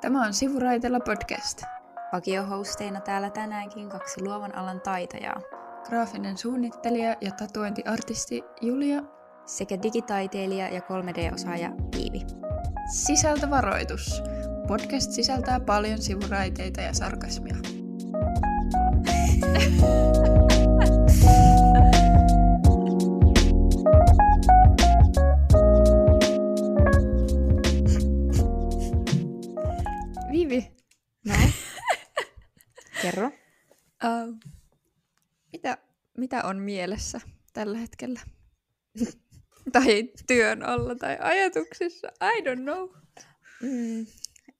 Tämä on Sivuraitella podcast. Vakiohosteina täällä tänäänkin kaksi luovan alan taitajaa. Graafinen suunnittelija ja tatuointiartisti Julia. Sekä digitaiteilija ja 3D-osaaja Iivi. Sisältövaroitus. Podcast sisältää paljon sivuraiteita ja sarkasmia. kerro. uh, mitä, mitä on mielessä tällä hetkellä? tai työn alla tai ajatuksissa? I don't know. Mm,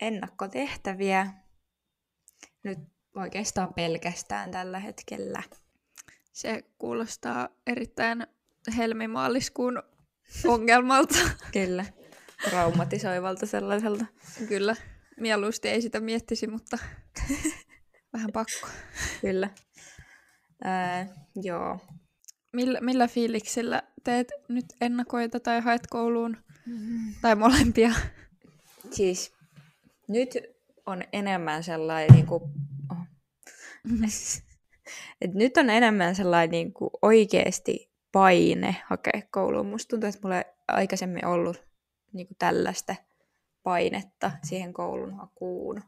ennakkotehtäviä. Nyt oikeastaan pelkästään tällä hetkellä. Se kuulostaa erittäin helmimaaliskuun ongelmalta. Kyllä. Traumatisoivalta sellaiselta. Kyllä, mieluusti ei sitä miettisi, mutta vähän pakko. Kyllä. Öö, joo. Millä, millä fiiliksillä teet nyt ennakoita tai haet kouluun? Tai molempia? Siis nyt on enemmän sellainen niin kuin, oh. Et nyt on enemmän sellainen niin kuin oikeasti paine hakea kouluun. Musta tuntuu, että mulla ei aikaisemmin ollut niin kuin tällaista painetta siihen koulun hakuun.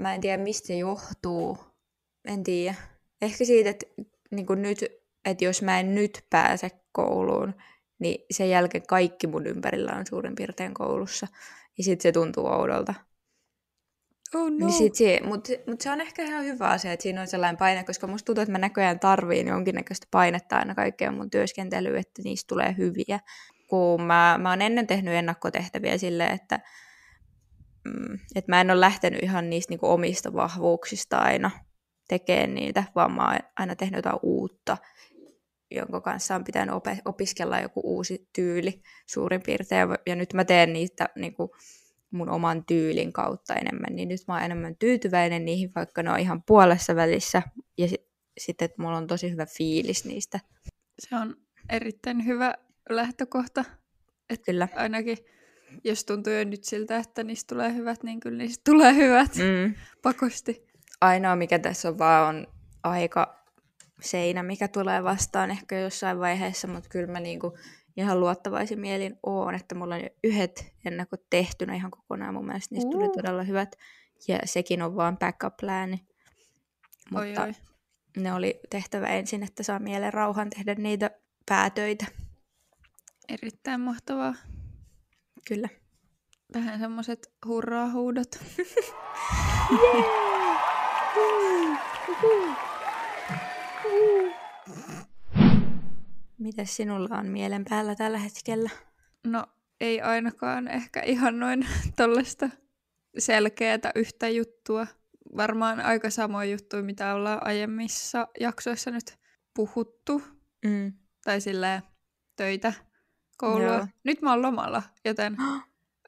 Mä en tiedä, mistä se johtuu. En tiedä. Ehkä siitä, että niin nyt, että jos mä en nyt pääse kouluun, niin sen jälkeen kaikki mun ympärillä on suurin piirtein koulussa. Ja sitten se tuntuu oudolta. Oh No. Niin sit se, Mutta mut se on ehkä ihan hyvä asia, että siinä on sellainen paine, koska musta tuntuu, että mä näköjään tarviin jonkinnäköistä painetta aina kaikkea mun työskentelyä, että niistä tulee hyviä. Kun mä, mä oon ennen tehnyt ennakkotehtäviä silleen, että, että mä en ole lähtenyt ihan niistä niinku omista vahvuuksista aina tekemään niitä, vaan mä oon aina tehnyt jotain uutta, jonka kanssa on pitänyt op- opiskella joku uusi tyyli suurin piirtein. Ja, nyt mä teen niitä niinku, mun oman tyylin kautta enemmän, niin nyt mä oon enemmän tyytyväinen niihin, vaikka ne on ihan puolessa välissä, ja si- sitten, että mulla on tosi hyvä fiilis niistä. Se on erittäin hyvä lähtökohta. Et Kyllä. Ainakin jos tuntuu jo nyt siltä, että niistä tulee hyvät, niin kyllä niistä tulee hyvät Mm. pakosti. Ainoa, mikä tässä on vaan, on aika seinä, mikä tulee vastaan ehkä jossain vaiheessa, mutta kyllä mä niinku ihan luottavaisin mielin oon, että mulla on jo yhdet ennakot tehtynä ihan kokonaan. Mun mielestä niistä tuli todella hyvät, ja sekin on vaan backup-plääni. Oi, Mutta oi. ne oli tehtävä ensin, että saa mielen rauhan tehdä niitä päätöitä. Erittäin mahtavaa. Kyllä. Vähän semmoset hurraa-huudot. Mitäs sinulla on mielen päällä tällä hetkellä? No, ei ainakaan ehkä ihan noin tollasta selkeätä yhtä juttua. Varmaan aika samoja juttuja, mitä ollaan aiemmissa jaksoissa nyt puhuttu. Mm. Tai silleen töitä, koulua. Joo. Nyt mä oon lomalla, joten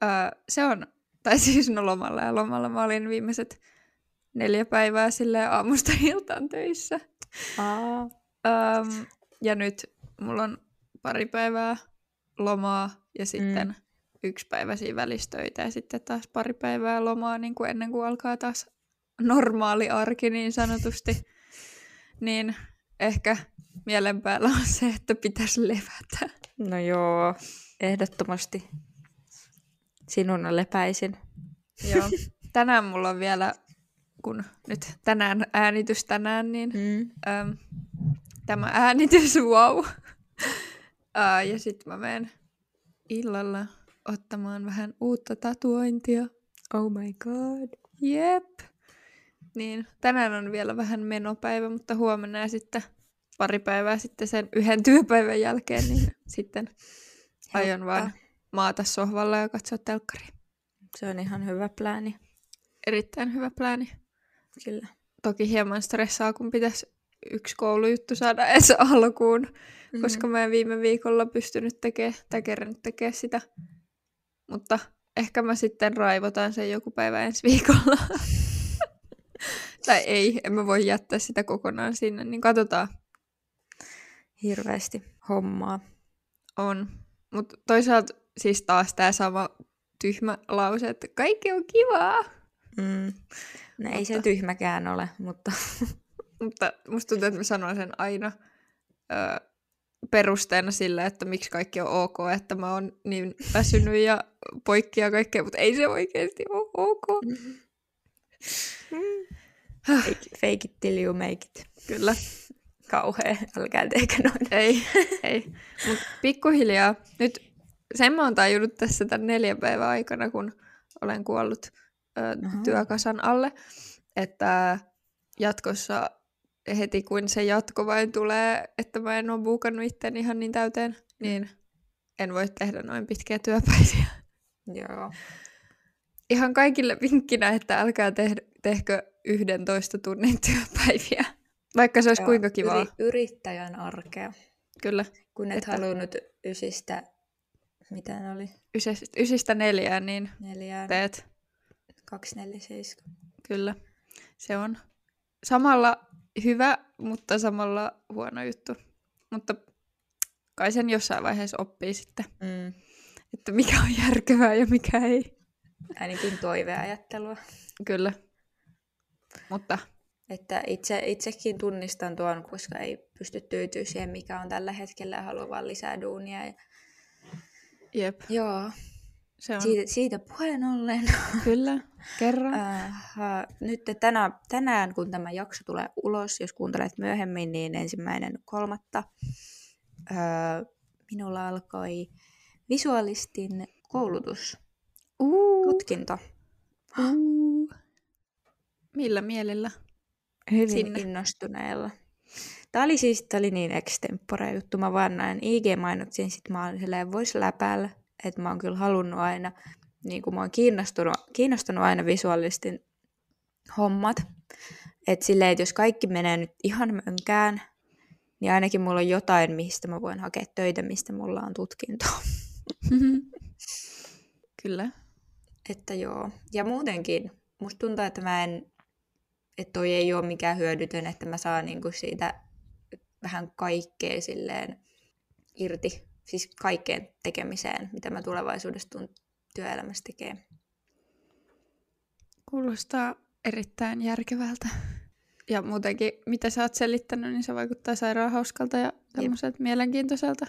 öö, se on, tai siis no lomalla ja lomalla mä olin viimeiset neljä päivää silleen aamusta iltaan töissä. Aa. Öm, ja nyt mulla on pari päivää lomaa ja sitten mm. yksi päivä siinä välistöitä ja sitten taas pari päivää lomaa niin kuin ennen kuin alkaa taas normaali arki niin sanotusti. Niin ehkä mielen päällä on se, että pitäisi levätä. No joo, ehdottomasti. Sinun on lepäisin. Joo. Tänään mulla on vielä, kun nyt tänään äänitys tänään, niin Mm. äm, tämä äänitys, wow. Ää, ja sitten mä menen illalla ottamaan vähän uutta tatuointia. Oh my god. Jep. Niin, tänään on vielä vähän menopäivä, mutta huomenna ja sitten pari päivää sitten sen yhden työpäivän jälkeen, niin sitten aion vaan maata sohvalla ja katsoa telkkaria. Se on ihan hyvä plääni. Erittäin hyvä plääni. Kyllä. Toki hieman stressaa, kun pitäisi yksi koulujuttu saada edes alkuun, Mm-hmm. koska mä en viime viikolla pystynyt tekemään tai kerännyt tekemään sitä. Mutta ehkä mä sitten raivotan sen joku päivä ensi viikolla. tai ei, en mä voi jättää sitä kokonaan sinne, niin katsotaan. Hirveästi hommaa. On. Mutta toisaalta siis taas tämä sama tyhmä lause, että kaikki on kivaa. Mm. No ei se Mutta- tyhmäkään ole, mutta Mutta musta tuntuu, että mä sanon sen aina ö, perusteena sillä, että miksi kaikki on ok, että mä oon niin väsynyt ja poikki ja kaikkea, mutta ei se oikeasti ole ok. fake, fake it till you make it. Kyllä. Kauhea, älkää tehkö noin. Ei, ei. Mutta pikkuhiljaa, nyt sen mä oon tajunnut tässä tämän neljän päivän aikana, kun olen kuollut ö, Aha. työkasan alle, että jatkossa heti kun se jatko vain tulee, että mä en ole buukannut itteni ihan niin täyteen, niin en voi tehdä noin pitkiä työpäiviä. Joo. Ihan kaikille vinkkinä, että älkää te- tehkö 11 tunnin työpäiviä. Vaikka se olisi Joo, kuinka kivaa. Yri, yrittäjän arkea. Kyllä. Kun et Että- halunnut ysistä, mitä ne oli, Ysistä, ysistä neljään, niin neljään, teet. 247. Kyllä. Se on samalla hyvä, mutta samalla huono juttu. Mutta kai sen jossain vaiheessa oppii sitten, Mm. että mikä on järkevää ja mikä ei. Ainakin toiveajattelua. Kyllä. Mutta Että itse, itsekin tunnistan tuon, koska ei pysty tyytyä siihen, mikä on tällä hetkellä ja haluan vaan lisää duunia. Ja... jep, Joo, se on siitä, siitä puheen ollen. kyllä. Kerran. Äh, nyt tänä, tänään, kun tämä jakso tulee ulos, jos kuuntelet myöhemmin, niin ensimmäinen kolmatta äh, minulla alkoi visualistin koulutus, Uu, tutkinto. uu. Millä mielellä? Hyvin Sinne. innostuneella. Tämä oli siis tää oli niin extempore juttu. Mä vaan näin IG-mainoksin, sit mä oon silleen vois läpällä, että mä oon kyllä halunnut aina, niin kuin mä oon kiinnostunut, kiinnostunut aina visuaalistin hommat. Että silleen, että jos kaikki menee nyt ihan mönkään, niin ainakin mulla on jotain, mistä mä voin hakea töitä, mistä mulla on tutkinto. Kyllä. Että joo. Ja muutenkin, musta tuntuu, että mä en, että toi ei ole mikään hyödytön, että mä saan niinku siitä vähän kaikkea silleen irti. Siis kaikkeen tekemiseen, mitä mä tulevaisuudessa tuun työelämässä tekee. Kuulostaa erittäin järkevältä. Ja muutenkin, mitä sä oot selittänyt, niin se vaikuttaa sairaan hauskalta ja semmoiselta mielenkiintoiselta.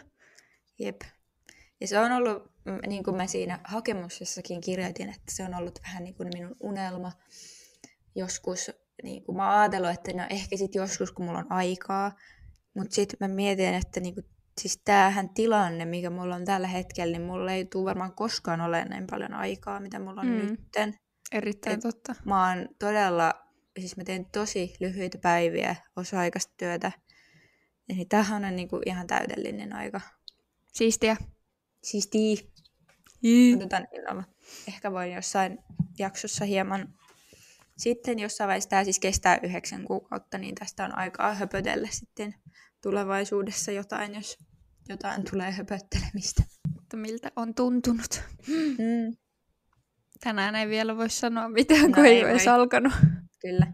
Jep. Ja se on ollut, niin kuin mä siinä hakemuksessakin kirjoitin, että se on ollut vähän niin kuin minun unelma. Joskus, niin kuin mä oon ajatellut, että no ehkä sitten joskus, kun mulla on aikaa. Mutta sitten mä mietin, että niin kuin, siis tämähän tilanne, mikä mulla on tällä hetkellä, niin mulla ei tule varmaan koskaan olemaan näin paljon aikaa, mitä mulla on Mm. nytten. Erittäin Et- totta. Mä oon todella, siis mä teen tosi lyhyitä päiviä, osa-aikaista työtä. Eli tämähän on niin kuin ihan täydellinen aika. Siistiä. Siistiä. Jii. Odotan innolla. Ehkä voin jossain jaksossa hieman sitten jossain vaiheessa, tämä siis kestää yhdeksän kuukautta, niin tästä on aikaa höpötellä sitten tulevaisuudessa jotain, jos jotain tulee höpöttelemistä. Että miltä on tuntunut. Mm, Tänään ei vielä voi sanoa mitään, No kun ei ole edes alkanut. kyllä.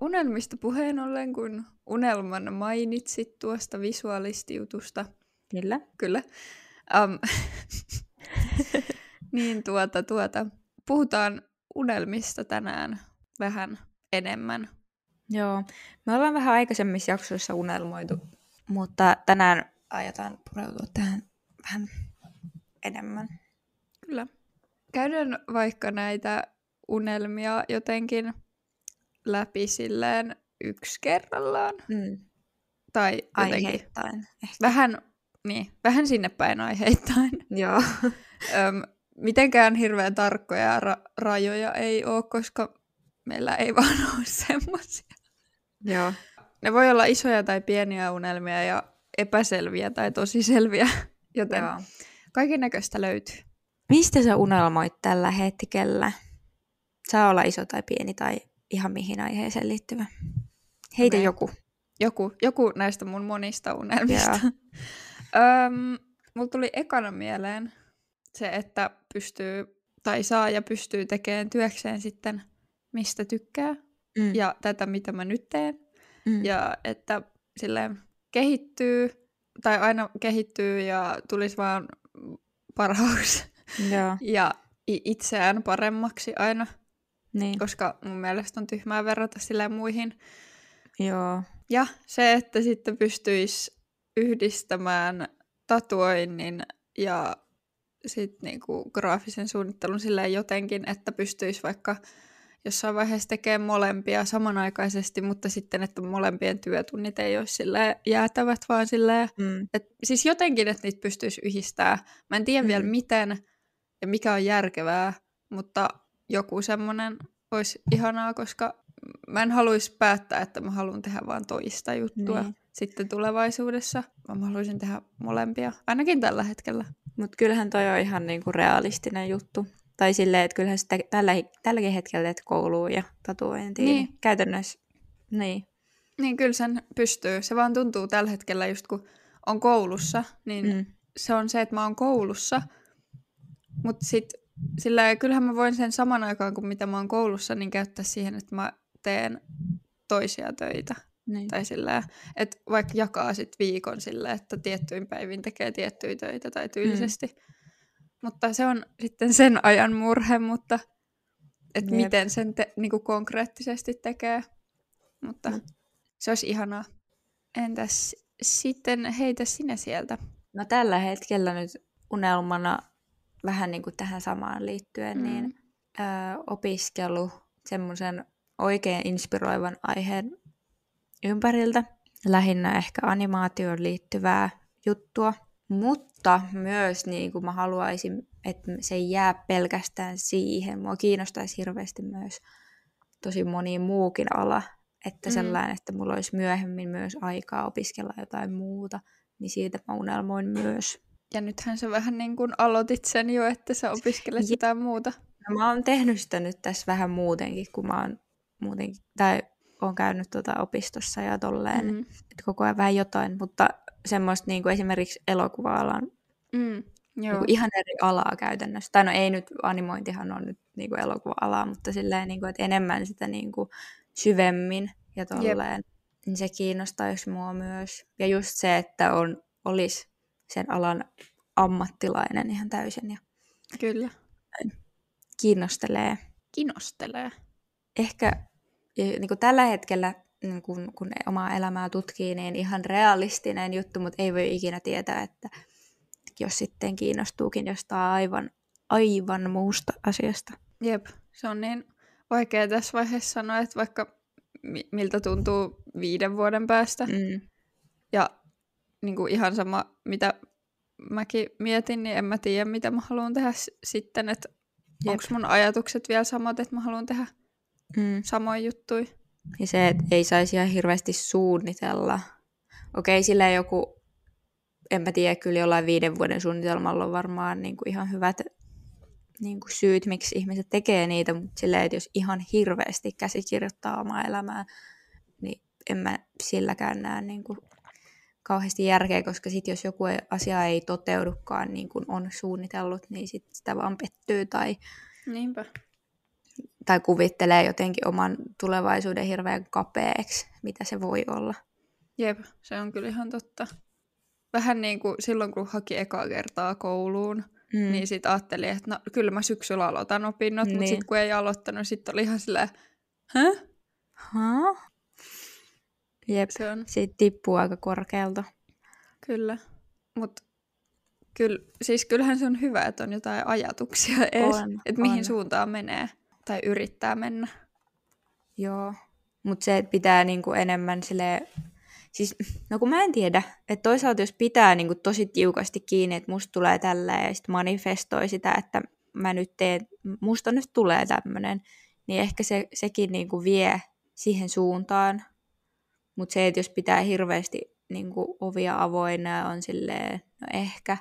Unelmista puheen ollen, kun unelman mainitsit tuosta visuaalistijutusta. Kyllä. Kyllä. Um, niin tuota, tuota. Puhutaan unelmista tänään vähän enemmän. Joo. Me ollaan vähän aikaisemmissa jaksoissa unelmoitu, mutta tänään aiotaan pureutua tähän vähän enemmän. Kyllä. Käydään vaikka näitä unelmia jotenkin läpi silleen yksi kerrallaan. Mm. Tai jotenkin Aiheittain. Ehkä. vähän, niin, vähän sinne päin aiheittain. Joo. Öm, mitenkään hirveän tarkkoja ra- rajoja ei ole, koska meillä ei vaan ole semmoisia. Joo. Ne voi olla isoja tai pieniä unelmia ja epäselviä tai tosi selviä, joten Joo. kaiken näköistä löytyy. Mistä sä unelmoit tällä hetkellä? Saa olla iso tai pieni tai ihan mihin aiheeseen liittyvä. Heitä Okei. joku. Joku, joku näistä mun monista unelmista. Öm, mulla tuli ekana mieleen se, että pystyy tai saa ja pystyy tekemään työkseen sitten mistä tykkää Mm. ja tätä mitä mä nyt teen. mm. Ja että silleen kehittyy tai aina kehittyy ja tulisi vaan parhaaksi Joo. ja itseään paremmaksi aina. Niin. koska mun mielestä on tyhmää verrata sille muihin. Joo. Ja se, että sitten pystyisi yhdistämään tatuoinnin ja sitten niinku graafisen suunnittelun silleen jotenkin, että pystyisi vaikka jossain vaiheessa tekemään molempia samanaikaisesti, mutta sitten, että molempien työtunnit ei olisi silleen jäätävät, vaan silleen, Mm. et, siis jotenkin, että niitä pystyisi yhdistää. Mä en tiedä mm. vielä miten ja mikä on järkevää, mutta joku semmoinen olisi ihanaa, koska mä en haluaisi päättää, että mä haluan tehdä vaan toista juttua Niin. Sitten tulevaisuudessa, vaan mä haluaisin tehdä molempia, ainakin tällä hetkellä. Mutta kyllähän toi on ihan niinku realistinen juttu. Tai silleen, että kyllähän sitä tällä, tälläkin hetkellä teet kouluun ja tatuointiin. Niin. Käytännössä, niin. Niin kyllä sen pystyy. Se vaan tuntuu tällä hetkellä just kun on koulussa, niin mm. Mm. se on se, että mä oon koulussa, mutta sitten sillä kyllähän mä voin sen saman aikaan kuin mitä mä oon koulussa, niin käyttää siihen, että mä teen toisia töitä. Niin. Tai sillä että vaikka jakaa sit viikon sillä, että tiettyin päivin tekee tiettyjä töitä tai tyylisesti. Mm. Mutta se on sitten sen ajan murhe, mutta että Jep. miten sen te, niinku konkreettisesti tekee. Mutta Mut- se olisi ihanaa. Entäs sitten heitä sinä sieltä? No tällä hetkellä nyt unelmana vähän niin kuin tähän samaan liittyen, Mm. mm. niin ö, opiskelu semmoisen oikein inspiroivan aiheen ympäriltä. Lähinnä ehkä animaatioon liittyvää juttua. Mutta myös niin kuin mä haluaisin, että se ei jää pelkästään siihen. Mua kiinnostaisi hirveästi myös tosi moni muukin ala. Että Mm. sellainen, että mulla olisi myöhemmin myös aikaa opiskella jotain muuta. Niin siitä mä unelmoin myös. Ja nythän sä vähän niin kuin aloitit sen jo, että sä opiskelet Jep. jotain muuta. No, mä oon tehnyt sitä nyt tässä vähän muutenkin, kun mä oon muutenkin, tai oon käynyt tuota opistossa ja tolleen, mm. Että koko ajan vähän jotain, mutta semmoista niin kuin esimerkiksi elokuva-alan Mm. niin Joo. kuin ihan eri alaa käytännössä. Tai no ei nyt, animointihan on nyt niin kuin elokuva-alaa, mutta silleen, niin kuin, että enemmän sitä niin kuin syvemmin ja tolleen. Niin se kiinnostaisi mua myös. Ja just se, että on, olisi sen alan ammattilainen ihan täysin ja Kyllä. kiinnostelee. Kinostelee. ehkä niin kuin tällä hetkellä, niin kun, kun omaa elämää tutkii, niin ihan realistinen juttu, mutta ei voi ikinä tietää, että jos sitten kiinnostuukin jostain aivan, aivan muusta asiasta. Jep, se on niin vaikea tässä vaiheessa sanoa, että vaikka mi- miltä tuntuu viiden vuoden päästä. Mm. Ja niin kuin ihan sama, mitä mäkin mietin, niin en mä tiedä, mitä mä haluan tehdä s- sitten. Että onko mun ajatukset vielä samat, että mä haluan tehdä Mm. samoin juttuja. Ja se, että ei saisi ihan hirveästi suunnitella. Okei, sillä joku, en mä tiedä, kyllä jollain viiden vuoden suunnitelmalla on varmaan niin kuin ihan hyvät niin kuin syyt, miksi ihmiset tekee niitä, mutta silleen, että jos ihan hirveästi käsikirjoittaa omaa elämää, niin en mä silläkään näe niin kuin kauheasti järkeä, koska sit jos joku asia ei toteudukaan niin kuin on suunnitellut, niin sit sitä vaan pettyy tai, Niinpä. Tai kuvittelee jotenkin oman tulevaisuuden hirveän kapeaksi, mitä se voi olla. Jep, se on kyllä ihan totta. Vähän niin kuin silloin, kun haki ekaa kertaa kouluun, Mm. niin sitten ajattelin, että no, kyllä mä syksyllä aloitan opinnot, niin. mutta sitten kun ei aloittanut, sitten oli ihan silleen, hä? Jep, Se on siitä tippuu aika korkealta. kyllä. Mutta kyllä, siis kyllähän se on hyvä, että on jotain ajatuksia edes, On, että mihin on. suuntaan menee tai yrittää mennä. Joo. Mutta se, pitää niinku enemmän sille Siis, no kun mä en tiedä, että toisaalta jos pitää niinku tosi tiukasti kiinni, että musta tulee tällä ja sitten manifestoi sitä, että mä nyt teen, musta nyt tulee tämmönen, niin ehkä se, sekin niinku vie siihen suuntaan. Mutta se, että jos pitää hirveästi niinku ovia avoinna ja on silleen, no ehkä,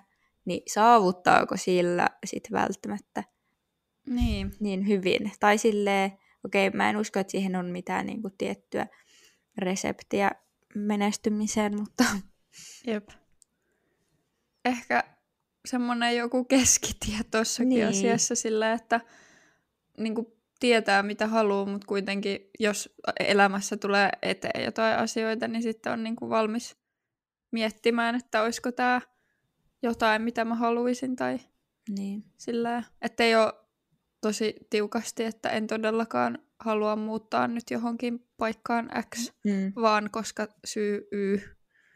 niin saavuttaako sillä sit välttämättä Niin, niin hyvin. Tai silleen, okei, okay, mä en usko, että siihen on mitään niin kuin, tiettyä reseptiä menestymiseen, mutta jep. Ehkä semmoinen joku keskitie tuossakin Niin. asiassa sillä, että niin kuin tietää mitä haluaa, mutta kuitenkin jos elämässä tulee eteen jotain asioita, niin sitten on niin kuin valmis miettimään, että olisiko tämä jotain, mitä mä haluaisin tai niin. sillä, että ei ole tosi tiukasti, että en todellakaan halua muuttaa nyt johonkin paikkaan X, Mm. vaan koska syy Y.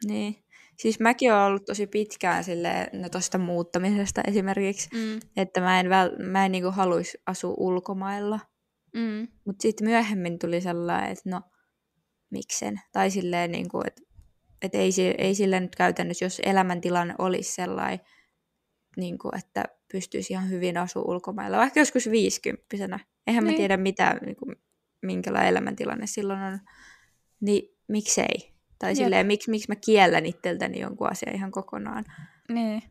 Niin. Siis mäkin olen ollut tosi pitkään silleen, no tosta muuttamisesta esimerkiksi, Mm. että mä en, väl, mä en niinku haluaisi asua ulkomailla. Mm. Mutta sitten myöhemmin tuli sellainen, että no, miksen. Tai silleen, niinku, että et ei, ei sille nyt käytännössä, jos elämäntilanne olisi sellainen, niinku, että pystyisi ihan hyvin asua ulkomailla, vaikka joskus viisikymppisenä. Eihän Niin. mä tiedä mitä, niinku, minkälainen elämäntilanne silloin on. Niin miksei? Tai Jep. silleen, miksi, miksi mä kiellän itseltäni jonkun asian ihan kokonaan Niin.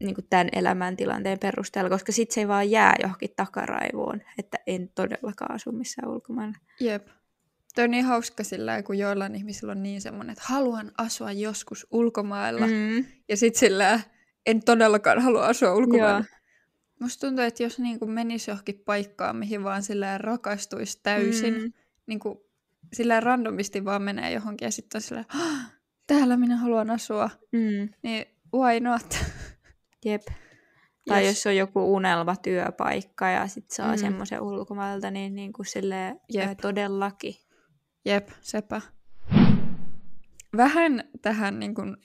niin kuin tämän elämäntilanteen perusteella, koska sitten se ei vaan jää johonkin takaraivoon, että en todellakaan asu missään ulkomailla. Jep. Toi on niin hauska sillä kun joillain ihmisillä on niin semmoinen, että haluan asua joskus ulkomailla. Mm. Mm. Ja sit sillä en todellakaan halua asua ulkomailla. Joo. Musta tuntuu, että jos niin kuin menisi johonkin paikkaan, mihin vaan sillä rakastuisi täysin, mm. Niin kuin sillä randomisti vaan menee johonkin ja sitten on sillä täällä minä haluan asua, Mm. niin why not? Jep. Tai Jos- jos on joku unelmatyöpaikka ja sit saa Mm. mm. semmoisen ulkomailta, niin, niin kuin silleen, Jep. todellakin. Jep, sepä. Vähän tähän, niin kun,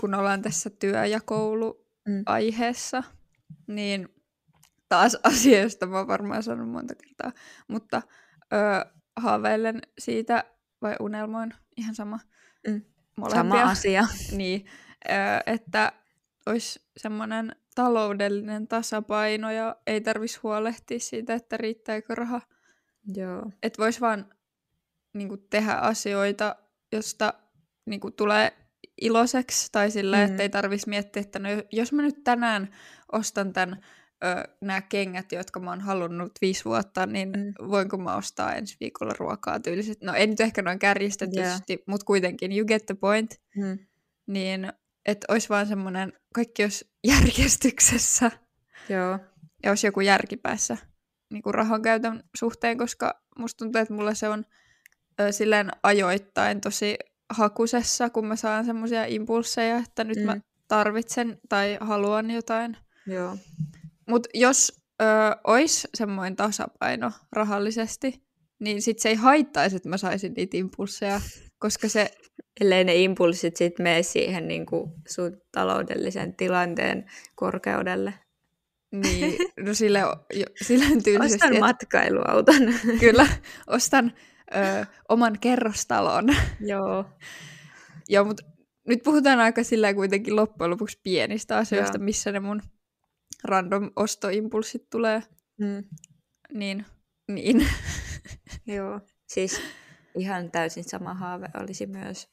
kun ollaan tässä työ- ja kouluaiheessa, niin taas asia, josta mä oon varmaan sanonut monta kertaa, mutta ö, haaveilen siitä, vai unelmoin, ihan sama, Mm. molempia, Sama asia. niin, ö, että olisi semmoinen taloudellinen tasapaino ja ei tarvitsisi huolehtia siitä, että riittääkö raha Joo. että vois vaan niinku, tehdä asioita, josta niinku, tulee iloiseksi, tai sillä, mm. Mm. että ei tarvitsisi miettiä, että no, jos mä nyt tänään ostan tämän nämä kengät, jotka mä oon halunnut viisi vuotta, niin mm. Mm. voinko mä ostaa ensi viikolla ruokaa tyylisesti? No ei nyt ehkä noin kärjistetysti, yeah. mutta kuitenkin, you get the point. Mm. Niin, että olisi vaan semmoinen, kaikki olisi järjestyksessä Joo. ja olisi joku järki päässä niin kuin rahan käytön suhteen, koska musta tuntuu, että mulla se on ö, silleen ajoittain tosi hakusessa, kun mä saan semmoisia impulseja, että nyt mm. mä tarvitsen tai haluan jotain. Joo. Mutta jos ö, olisi semmoinen tasapaino rahallisesti, niin sit se ei haittaisi, että mä saisin niitä impulseja, koska se, Ellei ne impulssit sit mene siihen niin kuin sun taloudellisen tilanteen korkeudelle. niin, no sille, jo, sille tyylisesti, Ostan että matkailuauton. kyllä, ostan ö, oman kerrostalon. Joo. Joo, mutta nyt puhutaan aika sillä kuitenkin loppujen lopuksi pienistä asioista, Joo. missä ne mun random ostoimpulssit tulee. Mm. Niin, niin. Joo. Siis ihan täysin sama haave olisi myös,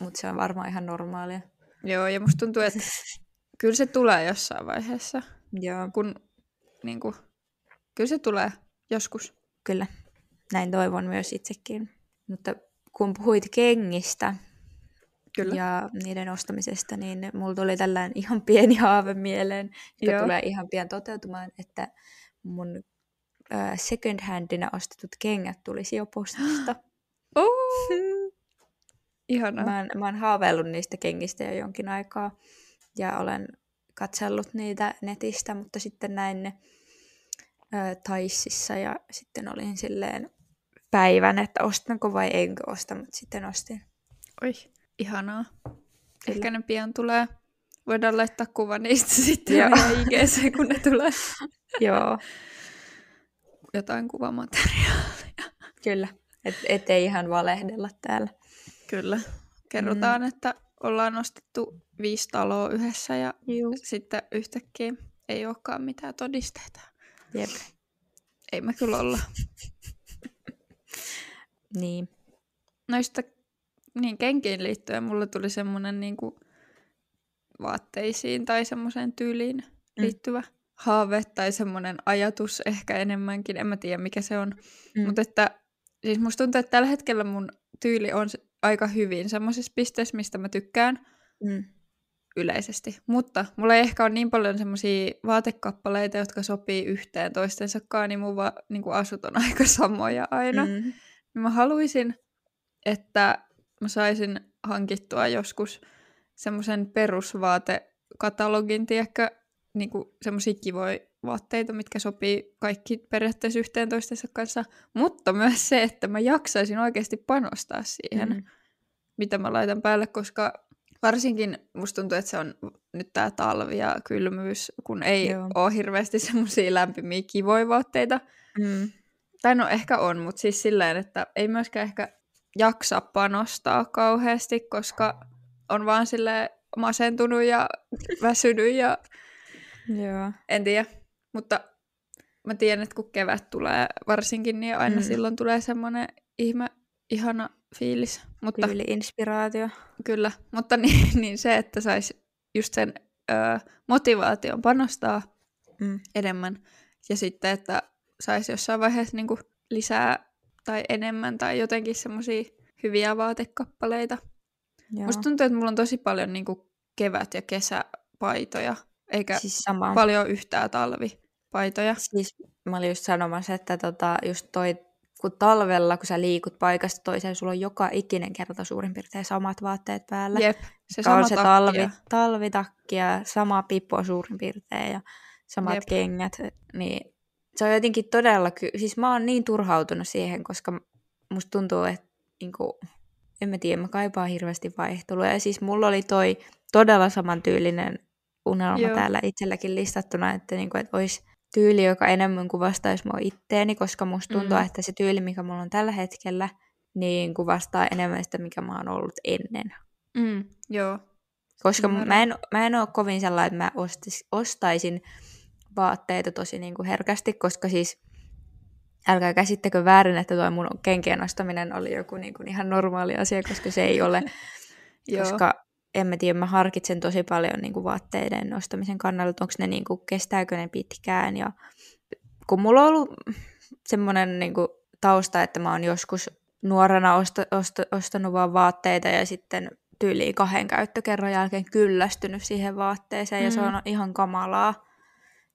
mutta se on varmaan ihan normaalia. Joo, ja musta tuntuu, että kyllä se tulee jossain vaiheessa, Joo, kun niin kuin, kyllä se tulee joskus. kyllä. Näin toivon myös itsekin. Mutta kun puhuit kengistä Kyllä. ja niiden ostamisesta, niin mulla tuli tällainen ihan pieni haave mieleen, joka Joo. tulee ihan pian toteutumaan, että mun second handina ostetut kengät tulisi jo postista. Oh, ihanaa. Mä oon, mä oon haaveillut niistä kengistä jo jonkin aikaa ja olen katsellut niitä netistä, mutta sitten näin ne ö, Taississa ja sitten olin silleen päivän, että ostanko vai enkö osta, mutta sitten ostin. Oi, ihanaa. Kyllä. Ehkä ne pian tulee. Voidaan laittaa kuva niistä sitten Joo. IGC, kun ne tulee. Joo, Jotain kuvamateriaalia. kyllä. Et, ettei ihan valehdella täällä. Kyllä. Kerrotaan, mm. että ollaan ostettu viisi taloa yhdessä ja Juu. sitten yhtäkkiä ei olekaan mitään todisteita. Jep. Ei me kyllä olla. Niin. Noista niin kenkiin liittyen mulle tuli semmoinen niin kuin vaatteisiin tai semmoiseen tyyliin liittyvä mm. haave tai semmoinen ajatus ehkä enemmänkin. En mä tiedä mikä se on. Mm. Mutta että siis musta tuntuu, että tällä hetkellä mun tyyli on aika hyvin semmoisessa pisteessä, mistä mä tykkään Mm. yleisesti. Mutta mulla ei ehkä ole niin paljon semmoisia vaatekappaleita, jotka sopii yhteen toistensakaan, niin mun va, niin asut on aika samoja aina. Mm. Niin mä haluaisin, että mä saisin hankittua joskus semmoisen perusvaatekatalogin, tiedätkö, niin semmoisia kivoja vaatteita, mitkä sopii kaikki periaatteessa yhteen toistensa kanssa, mutta myös se, että mä jaksaisin oikeasti panostaa siihen, mm. mitä mä laitan päälle, koska varsinkin musta tuntuu, että se on nyt tää talvi ja kylmyys, kun ei Joo. ole hirveästi semmoisia lämpimiä kivoja vaatteita. Mm. Tai no ehkä on, mutta siis silleen, että ei myöskään ehkä jaksa panostaa kauheasti, koska on vaan sille masentunut ja väsynyt ja Joo. en tiedä. Mutta mä tiedän, että kun kevät tulee varsinkin, niin aina mm. silloin tulee semmoinen ihme, ihana fiilis. Mutta, Tyyli inspiraatio. Kyllä, mutta niin, niin se, että saisi just sen ö, motivaation panostaa mm. enemmän. Ja sitten, että saisi jossain vaiheessa niin kuin lisää tai enemmän tai jotenkin semmoisia hyviä vaatekappaleita. Joo. Musta tuntuu, että mulla on tosi paljon niin kuin kevät- ja kesäpaitoja, eikä siis sama. paljon yhtään talvipaitoja. Siis mä olin just sanomassa, että tota, just toi, kun talvella, kun sä liikut paikasta toiseen, sulla on joka ikinen kerta suurin piirtein samat vaatteet päällä. Jep, se sama on se talvi, talvitakki ja sama pippo suurin piirtein ja samat Jep. kengät, niin se on jotenkin todella, ky- siis mä oon niin turhautunut siihen, koska musta tuntuu, että niinku, en mä tiedä, mä kaipaan hirveästi vaihtelua. Ja siis mulla oli toi todella samantyylinen unelma Joo. täällä itselläkin listattuna, että, niinku, että olisi tyyli, joka enemmän kuvastaisi mua itteeni, koska musta tuntuu, mm. että se tyyli, mikä mulla on tällä hetkellä, niin kuvastaa enemmän sitä, mikä mä oon ollut ennen. Mm, joo. Koska mä en, mä en ole kovin sellainen, että mä ostis, ostaisin vaatteita tosi niin kuin herkästi, koska siis älkää käsittäkö väärin, että tuo mun kenkien ostaminen oli joku niin kuin ihan normaali asia, koska se ei ole. koska en mä tiedä, mä harkitsen tosi paljon niin kuin vaatteiden ostamisen kannalta, onko ne, niin kuin, kestääkö ne pitkään. Ja kun mulla on ollut semmoinen niin kuin, tausta, että mä oon joskus nuorena osta, osta, ostanut vaan vaatteita ja sitten tyyliin kahden käyttökerran jälkeen kyllästynyt siihen vaatteeseen mm. ja se mm. on ihan kamalaa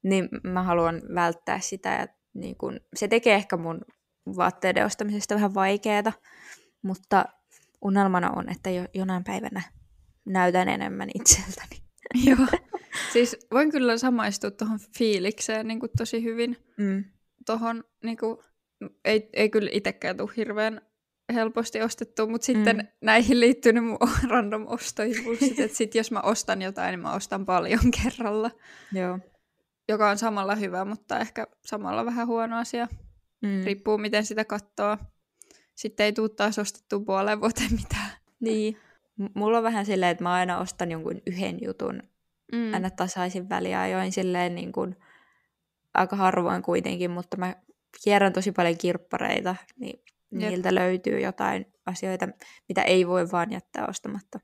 niin mä haluan välttää sitä. Ja niin kun, se tekee ehkä mun vaatteiden ostamisesta vähän vaikeaa, mutta unelmana on, että jo, jonain päivänä näytän enemmän itseltäni. Joo. Siis voin kyllä samaistua tuohon fiilikseen niin kuin tosi hyvin. Mm. Tuohon niin kuin, ei, ei kyllä itsekään tule hirveän helposti ostettua, mutta sitten mm. näihin liittyy ne mun random ostoimpulssit, että sit jos mä ostan jotain, niin mä ostan paljon kerralla. Joo joka on samalla hyvä, mutta ehkä samalla vähän huono asia. Mm. Riippuu, miten sitä katsoo. Sitten ei tule taas ostettua puoleen vuoteen mitään. Niin. M- mulla on vähän silleen, että mä aina ostan jonkun yhden jutun mm. aina tasaisin väliajoin silleen niin kuin, aika harvoin kuitenkin, mutta mä kierrän tosi paljon kirppareita, niin Jep. niiltä löytyy jotain asioita, mitä ei voi vaan jättää ostamatta.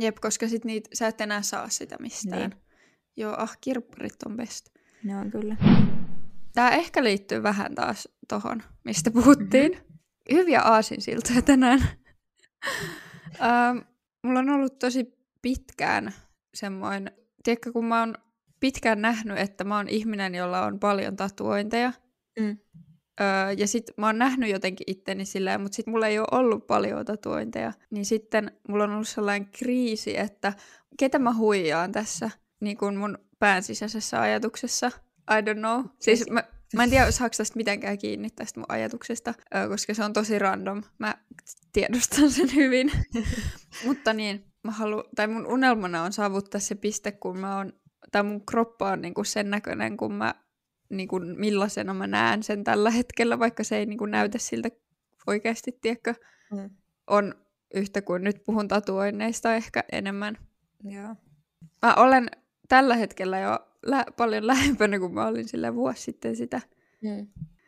Jep, koska sit niitä, sä et enää saa sitä mistään. Niin. Joo, ah, kirpparit on best. Ne on kyllä. Tämä ehkä liittyy vähän taas tohon, mistä puhuttiin. Mm-hmm. Hyviä aasinsiltoja tänään. ähm, mulla on ollut tosi pitkään semmoinen, tiedätkö, kun mä oon pitkään nähnyt, että mä oon ihminen, jolla on paljon tatuointeja. Mm. Öö, ja sit mä oon nähnyt jotenkin itteni silleen, mutta sit mulla ei ole ollut paljon tatuointeja. Niin sitten mulla on ollut sellainen kriisi, että ketä mä huijaan tässä niin kuin mun pään sisäisessä ajatuksessa. I don't know. Siis mä, mä en tiedä, saako tästä mitenkään kiinni tästä mun ajatuksesta, koska se on tosi random. Mä tiedostan sen hyvin. Mutta niin, mä halu, tai mun unelmana on saavuttaa se piste, kun mä oon, tai mun kroppa on niinku sen näköinen, kun mä, niinku, millaisena mä näen sen tällä hetkellä, vaikka se ei niinku näytä siltä oikeasti, tiedätkö, mm. on yhtä kuin nyt puhun tatuoinneista ehkä enemmän. Joo. Mä olen tällä hetkellä jo lä- paljon lähempänä kuin mä olin sillä vuosi sitten sitä. Mm.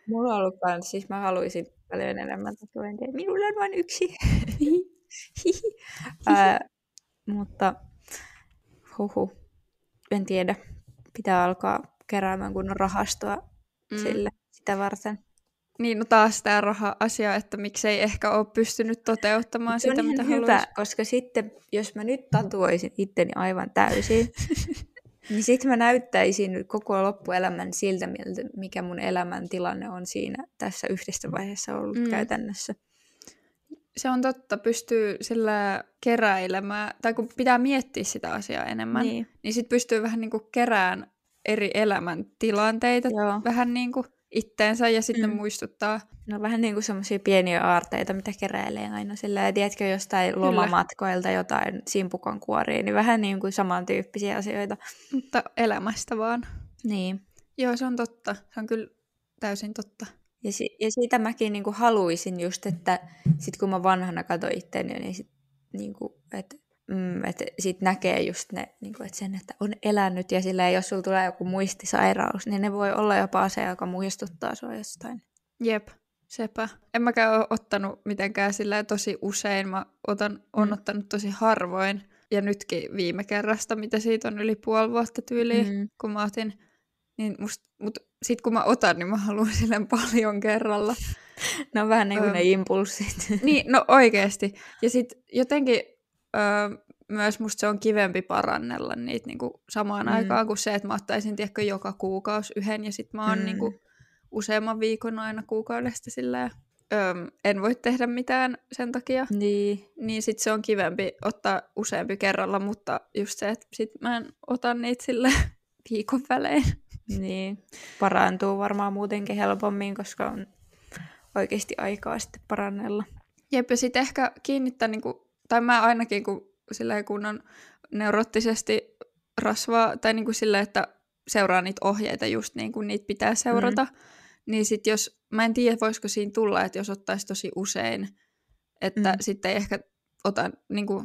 Mulla on ollut kans, siis mä haluaisin paljon enemmän tatuointeja. Minulla on vain yksi. äh, mutta huhu, en tiedä. Pitää alkaa keräämään kunnon rahastoa mm. sille sitä varten. Niin, no taas tämä raha-asia, että miksei ehkä ole pystynyt toteuttamaan se sitä, mitä hyvä, haluaisi. koska sitten, jos mä nyt tatuoisin itteni aivan täysin, niin sitten mä näyttäisin koko loppuelämän siltä, mikä mun elämän tilanne on siinä tässä yhdessä vaiheessa ollut mm. käytännössä. Se on totta, pystyy sillä keräilemään, tai kun pitää miettiä sitä asiaa enemmän, niin, niin sitten pystyy vähän niin kuin kerään eri elämäntilanteita Joo. vähän niin kuin itteensä ja sitten Mm. muistuttaa. No vähän niin kuin semmoisia pieniä aarteita, mitä keräilee aina sillä ja tiedätkö jostain Kyllä. lomamatkoilta jotain simpukon kuoria, niin vähän niin kuin samantyyppisiä asioita. Mutta elämästä vaan. Niin. Joo, se on totta. Se on kyllä täysin totta. Ja, si- ja siitä mäkin niinku haluaisin just, että sit kun mä vanhana katson itseäni, niin sit, niinku, että mm, et sit näkee just ne, niinku, että sen, että on elänyt ja sillä jos sulla tulee joku muistisairaus, niin ne voi olla jopa se, joka muistuttaa sua jostain. Jep, sepä. En mäkään ole ottanut mitenkään sillä tosi usein. Mä otan, on Mm. ottanut tosi harvoin. Ja nytkin viime kerrasta, mitä siitä on yli puoli vuotta tyyliin, Mm. kun mä otin. Niin must, mut sit kun mä otan, niin mä haluan silleen paljon kerralla. Ne on vähän niin kuin ne impulssit. Niin, no oikeesti. Ja sit jotenkin öö, myös musta se on kivempi parannella niitä niinku samaan Mm. aikaan kuin se, että mä ottaisin tiedätkö, joka kuukausi yhden ja sit mä oon mm. niinku useamman viikon aina kuukaudesta sillä öö, en voi tehdä mitään sen takia. niin. Niin sit se on kivempi ottaa useampi kerralla, mutta just se, että sit mä en ota niitä sille viikon välein. Niin. Parantuu varmaan muutenkin helpommin, koska on oikeasti aikaa sitten parannella. Jep, ja sitten ehkä kiinnittää, niinku, tai mä ainakin kun, silleen, kun on neuroottisesti rasvaa, tai niinku sillä, että seuraa niitä ohjeita just niin kuin niitä pitää seurata, mm. Niin sitten jos, mä en tiedä voisiko siinä tulla, että jos ottaisi tosi usein, että Mm. sitten ei ehkä ota, niinku,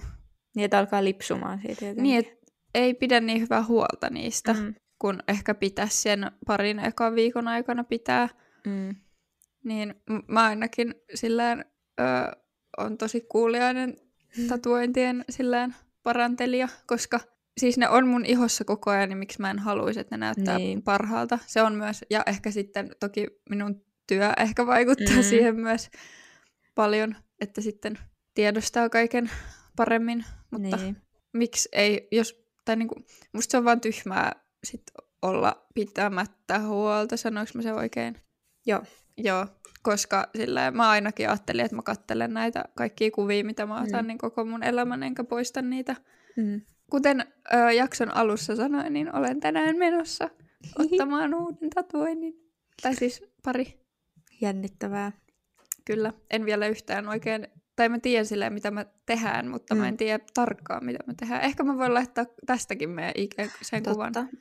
Niin, että alkaa lipsumaan siitä jotenkin. niin että ei pidä niin hyvää huolta niistä, mm. Kun ehkä pitäisi sen parin ekan viikon aikana pitää. Mm. Niin mä ainakin sillään ö, on tosi kuuliainen tatuointien sillään parantelija, koska siis ne on mun ihossa koko ajan, niin miksi mä en haluaisi, että ne näyttää Niin. parhaalta. Se on myös, ja ehkä sitten toki minun työ ehkä vaikuttaa Mm. siihen myös paljon, että sitten tiedostaa kaiken paremmin, mutta Niin. miksi ei, jos, tai niinku, musta se on vaan tyhmää sit olla pitämättä huolta, sanoinko mä se oikein? Joo. Joo, koska sillä mä ainakin ajattelin, että mä kattelen näitä kaikkia kuvia, mitä mä otan, mm. niin koko mun elämän, enkä poista niitä. Mm. Kuten ö, jakson alussa sanoin, niin olen tänään menossa ottamaan uuden tatuoinnin. Tai siis pari, Jännittävää. kyllä. En vielä yhtään oikein, tai mä tiedän silleen, mitä mä tehdään, mutta mm. Mm. mä en tiedä tarkkaan, mitä mä tehdään. Ehkä mä voin laittaa tästäkin meidän IG sen kuvan, Totta.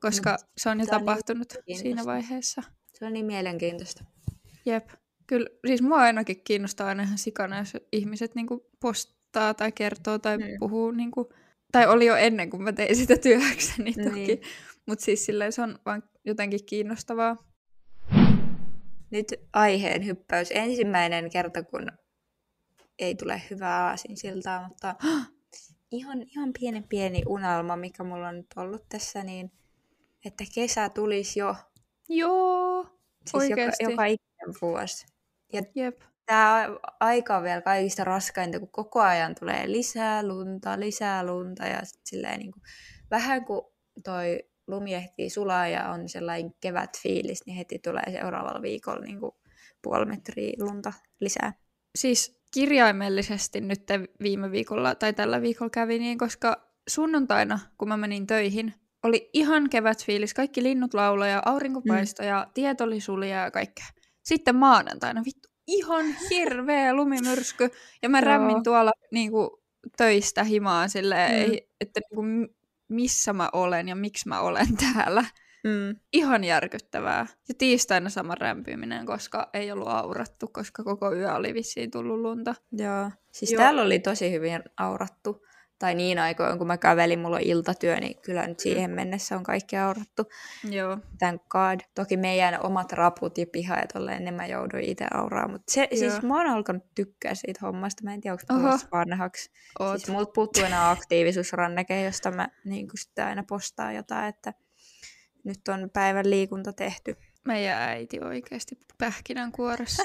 koska se on jo niin tapahtunut siinä mielenkiintoista. vaiheessa. Se on niin mielenkiintoista. Jep. Kyllä, siis mua ainakin kiinnostaa aina ihan sikana, jos ihmiset niinku postaa tai kertoo tai Mm. mm. puhuu. Niinku, tai oli jo ennen kuin mä tein sitä työkseni toki. Niin. Mutta siis silleen se on vaan jotenkin kiinnostavaa. Nyt aiheen hyppäys. Ensimmäinen kerta, kun ei tule hyvää aasinsiltaa, mutta ihan, ihan pieni pieni unelma, mikä mulla on nyt ollut tässä, niin että kesä tulisi jo. Joo, Siis joka, Oikeesti? joka ikinen vuosi. jep. Tämä aika on vielä kaikista raskainta, kun koko ajan tulee lisää lunta, lisää lunta ja sit silleen niin kuin, vähän kun toi lumi ehtii sulaa ja on sellainen kevätfiilis, niin heti tulee seuraavalla viikolla niin kuin puoli metriä lunta lisää. Siis kirjaimellisesti nyt viime viikolla tai tällä viikolla kävi niin, koska sunnuntaina, kun mä menin töihin, oli ihan kevätfiilis, kaikki linnut lauloi ja aurinko paistoi ja tiet oli sulia ja kaikkea. Sitten maanantaina, vittu, ihan hirveä lumimyrsky ja mä Joo. rämmin tuolla niin kuin, töistä himaan silleen, Mm. että niin kuin, missä mä olen ja miksi mä olen täällä. Mm. Ihan järkyttävää. Ja tiistaina sama rämpiminen, koska ei ollut aurattu, koska koko yö oli vissiin tullut lunta. Joo. Siis Joo. täällä oli tosi hyvin aurattu. Tai niin aikoin, kun mä kävelin, mulla on iltatyö, niin kyllä nyt siihen mennessä on kaikki aurattu. Joo. Thank God. Toki meidän omat raput ja piha ja tolleen, ne mä jouduin itse auraa. Mutta se, Joo. siis mä oon alkanut tykkää siitä hommasta. Mä en tiedä, onko Oho. tulossa vanhaksi. Oot. Siis multa puuttuu enää aktiivisuusranneke, josta mä niin sitä aina postaan jotain, että nyt on päivän liikunta tehty. Meidän äiti oikeasti pähkinänkuoressa.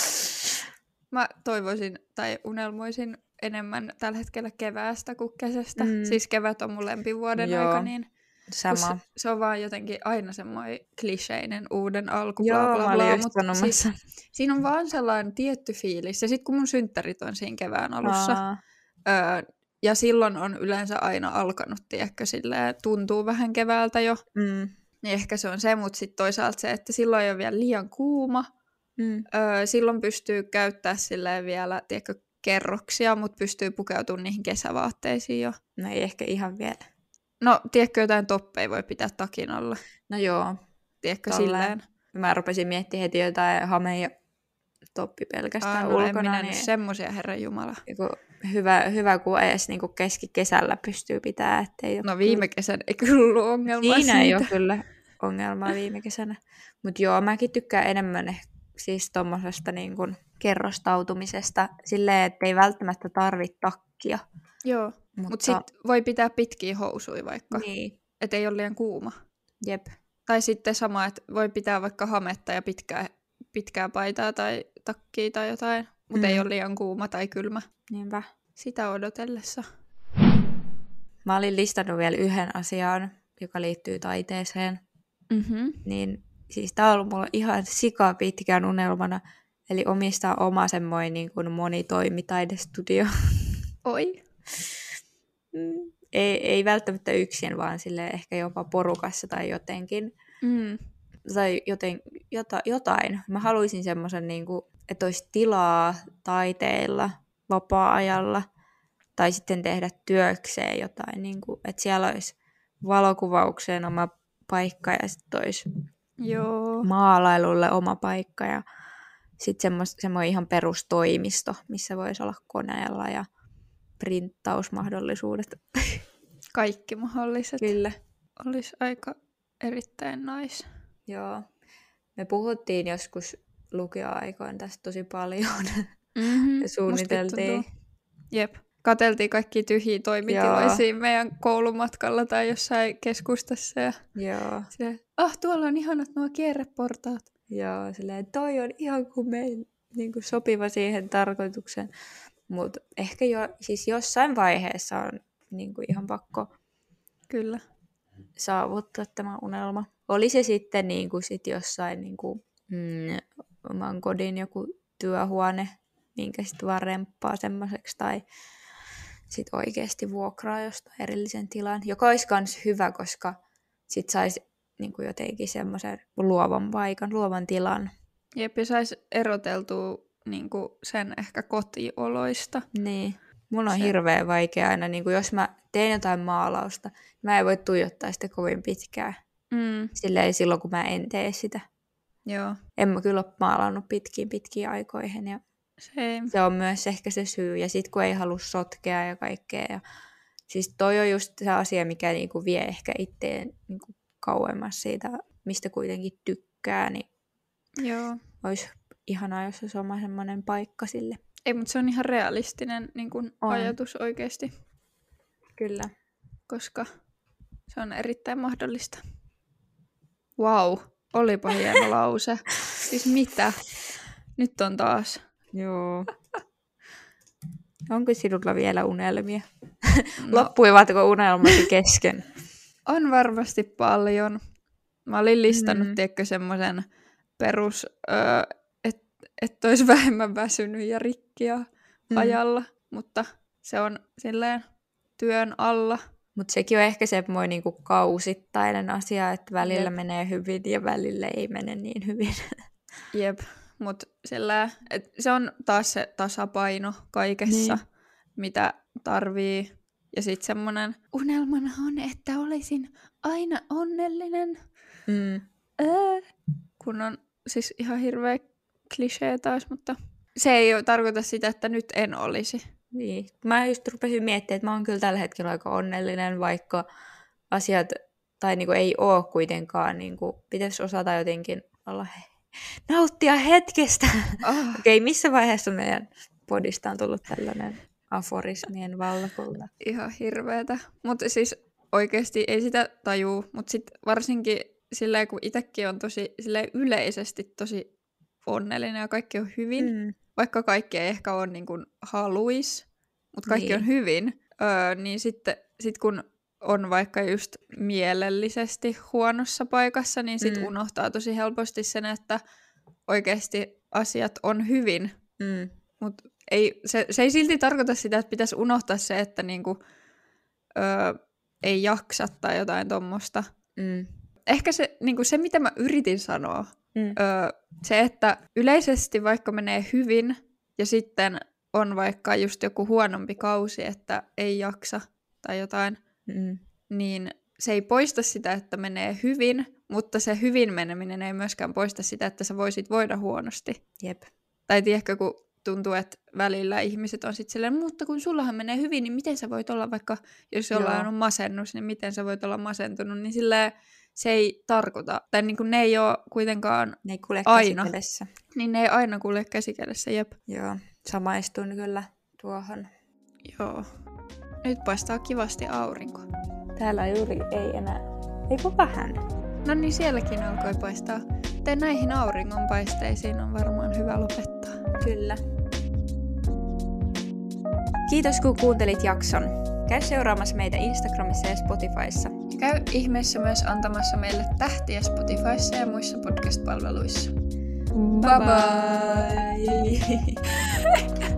Mä toivoisin tai unelmoisin enemmän tällä hetkellä keväästä kuin kesästä. Mm. Siis kevät on mun lempivuoden Joo, aika, niin Sama. se, se on vaan jotenkin aina semmoinen kliseinen uuden alku, Joo, bla bla bla. just Mut sanomassa. siis, siinä on vaan sellainen tietty fiilis. Ja sitten kun mun synttärit on siinä kevään alussa, Aa, öö, Ja silloin on yleensä aina alkanut, tiedätkö, silleen, tuntuu vähän keväältä jo. Mm. Niin ehkä se on se, mutta sitten toisaalta se, että silloin ei ole vielä liian kuuma. Mm. Öö, silloin pystyy käyttää silleen vielä, tiedätkö, kerroksia, mutta pystyy pukeutumaan niihin kesävaatteisiin jo. No ei ehkä ihan vielä. No, tiedätkö, jotain toppeja voi pitää takin alla. No joo. Tiedätkö, Tolleen. silleen. Mä rupesin miettimään heti jotain hame ja toppi pelkästään Aa, no en ulkona. minä Niin nyt semmosia, herran jumala. niinku hyvä, hyvä, kun edes niinku keskikesällä pystyy pitää. Ettei No viime kesän ei kyllä ollut ongelmaa Siinä siitä. ei ole kyllä ongelmaa viime kesänä. Mutta joo, mäkin tykkään enemmän eh- siis tuommoisesta niin kuin kerrostautumisesta silleen, että ei välttämättä tarvitse takkia. Joo, Mutta mutta sitten voi pitää pitkiä housuja vaikka. Niin, että ei ole liian kuuma. jep. Tai sitten sama, että voi pitää vaikka hametta ja pitkää, pitkää paitaa tai takkia tai jotain, mutta Mm. ei ole liian kuuma tai kylmä. Niinpä. Sitä odotellessa. Mä olin listannut vielä yhden asian, joka liittyy taiteeseen. Mm-hmm. Niin siis tää on ollut mulla ihan sika pitkään unelmana. Eli omistaa oma semmoinen niin kuin monitoimitaidestudio. Oi. Mm. ei, ei välttämättä yksin, vaan sille ehkä jopa porukassa tai jotenkin. Mm. tai joten, jota, jotain. Mä haluaisin semmoisen, niin kuin, että olisi tilaa taiteilla vapaa-ajalla tai sitten tehdä työkseen jotain, niin kuin, että siellä olisi valokuvaukseen oma paikka ja sitten olisi Joo. maalailulle oma paikka ja sitten semmoinen ihan perustoimisto, missä voisi olla koneella ja printtausmahdollisuudet. Kaikki mahdolliset. Kyllä. Olisi aika erittäin nice. Joo. Me puhuttiin joskus lukioaikoin tästä tosi paljon. Mm-hmm. Ja suunniteltiin. Jep. Kateltiin kaikki tyhjiä toimitiloja Joo. meidän koulumatkalla tai jossain keskustassa. Ja Joo. se, ah, tuolla on ihanat nuo kierreportaat. Joo, silleen, toi on ihan kuin meillä niin kuin sopiva siihen tarkoitukseen. Mutta ehkä jo, siis jossain vaiheessa on niin kuin ihan pakko Kyllä. saavuttaa tämä unelma. Oli se sitten niin kuin sit jossain niin kuin, mm, oman kodin joku työhuone, minkä sitten vaan remppaa semmoiseksi, tai sitten oikeasti vuokraa jostain erillisen tilan, joka olisi myös hyvä, koska sitten saisi niin kuin jotenkin semmoisen luovan paikan, luovan tilan. Jep, ja saisi eroteltua niin sen ehkä kotioloista. Niin. Mun on Se- hirveän vaikea aina, niin kuin jos mä teen jotain maalausta, mä en voi tuijottaa sitä kovin pitkään. Mm, Silleen silloin, kun mä en tee sitä. joo, En mä kyllä ole maalannut pitkiin pitkiin aikoihin. Ja same. se on myös ehkä se syy. Ja sitten kun ei halua sotkea ja kaikkea. Ja... Siis toi on just se asia, mikä niinku vie ehkä itteen niinku kauemmas siitä, mistä kuitenkin tykkää. Niin Joo. olisi ihanaa, jos olisi oma semmoinen paikka sille. Ei, mutta se on ihan realistinen niin kuin On. ajatus oikeasti, Kyllä. koska se on erittäin mahdollista. Wow, olipa hieno lause. Siis mitä? Nyt on taas. Joo. Onko sinulla vielä unelmia? No, Loppuivatko unelmasi kesken? on varmasti paljon. Mä olin listannut, Mm. tiedätkö, semmoisen perus, öö, että et olisi vähemmän väsynyt ja rikkiä Mm. ajalla, mutta se on silleen työn alla. Mutta sekin on ehkä semmoinen niinku kausittainen asia, että välillä Jep. menee hyvin ja välillä ei mene niin hyvin. Jep, mutta sillä, et se on taas se tasapaino kaikessa, Niin. mitä tarvii. Ja sitten semmoinen unelmana on, että olisin aina onnellinen, Mm. ää, kun on siis ihan hirveä klisee taas, mutta se ei ole tarkoita sitä, että nyt en olisi. Niin. Mä just rupesin miettimään, että mä oon kyllä tällä hetkellä aika onnellinen, vaikka asiat, tai niinku ei oo kuitenkaan, niinku, pitäisi osata jotenkin olla nauttia hetkestä. Oh, Okei, missä vaiheessa meidän podista on tullut tällainen aforismien vallakulta? ihan hirveetä. Mutta siis oikeasti ei sitä tajuu, mutta sitten varsinkin silleen, kun itsekin on tosi silleen yleisesti tosi onnellinen ja kaikki on hyvin, Mm. vaikka kaikki ei ehkä ole niin kuin haluis, mutta kaikki Niin. on hyvin, öö, niin sitten sit kun on vaikka just mielellisesti huonossa paikassa, niin sit Mm. unohtaa tosi helposti sen, että oikeasti asiat on hyvin, Mm. mutta ei, se, se ei silti tarkoita sitä, että pitäisi unohtaa se, että niinku, ö, ei jaksa tai jotain tuommoista. Mm. Ehkä se, niinku se, mitä mä yritin sanoa, Mm. ö, se, että yleisesti vaikka menee hyvin ja sitten on vaikka just joku huonompi kausi, että ei jaksa tai jotain, Mm. niin se ei poista sitä, että menee hyvin, mutta se hyvin meneminen ei myöskään poista sitä, että sä voisit voida huonosti. Jep. Tai tiedätkö, kun tuntuu, että välillä ihmiset on sitten silleen, mutta kun sullahan menee hyvin, niin miten sä voit olla vaikka, jos jollain on masennus, niin miten sä voit olla masentunut, niin silleen se ei tarkoita, tai niin kuin ne ei ole kuitenkaan, Ne ei kulje Aina. käsikädessä. niin ne ei aina kulje käsikädessä, jep. Joo, samaistun kyllä tuohon. Joo. Nyt paistaa kivasti aurinko. Täällä juuri ei enää, eikö vähän? No niin, sielläkin alkoi paistaa. Te näihin auringonpaisteisiin on varmaan hyvä lopettaa. Kyllä. Kiitos kun kuuntelit jakson. Käy seuraamassa meitä Instagramissa ja Spotifyssa. Käy ihmeessä myös antamassa meille tähtiä Spotifyssa ja muissa podcast-palveluissa. Bye bye!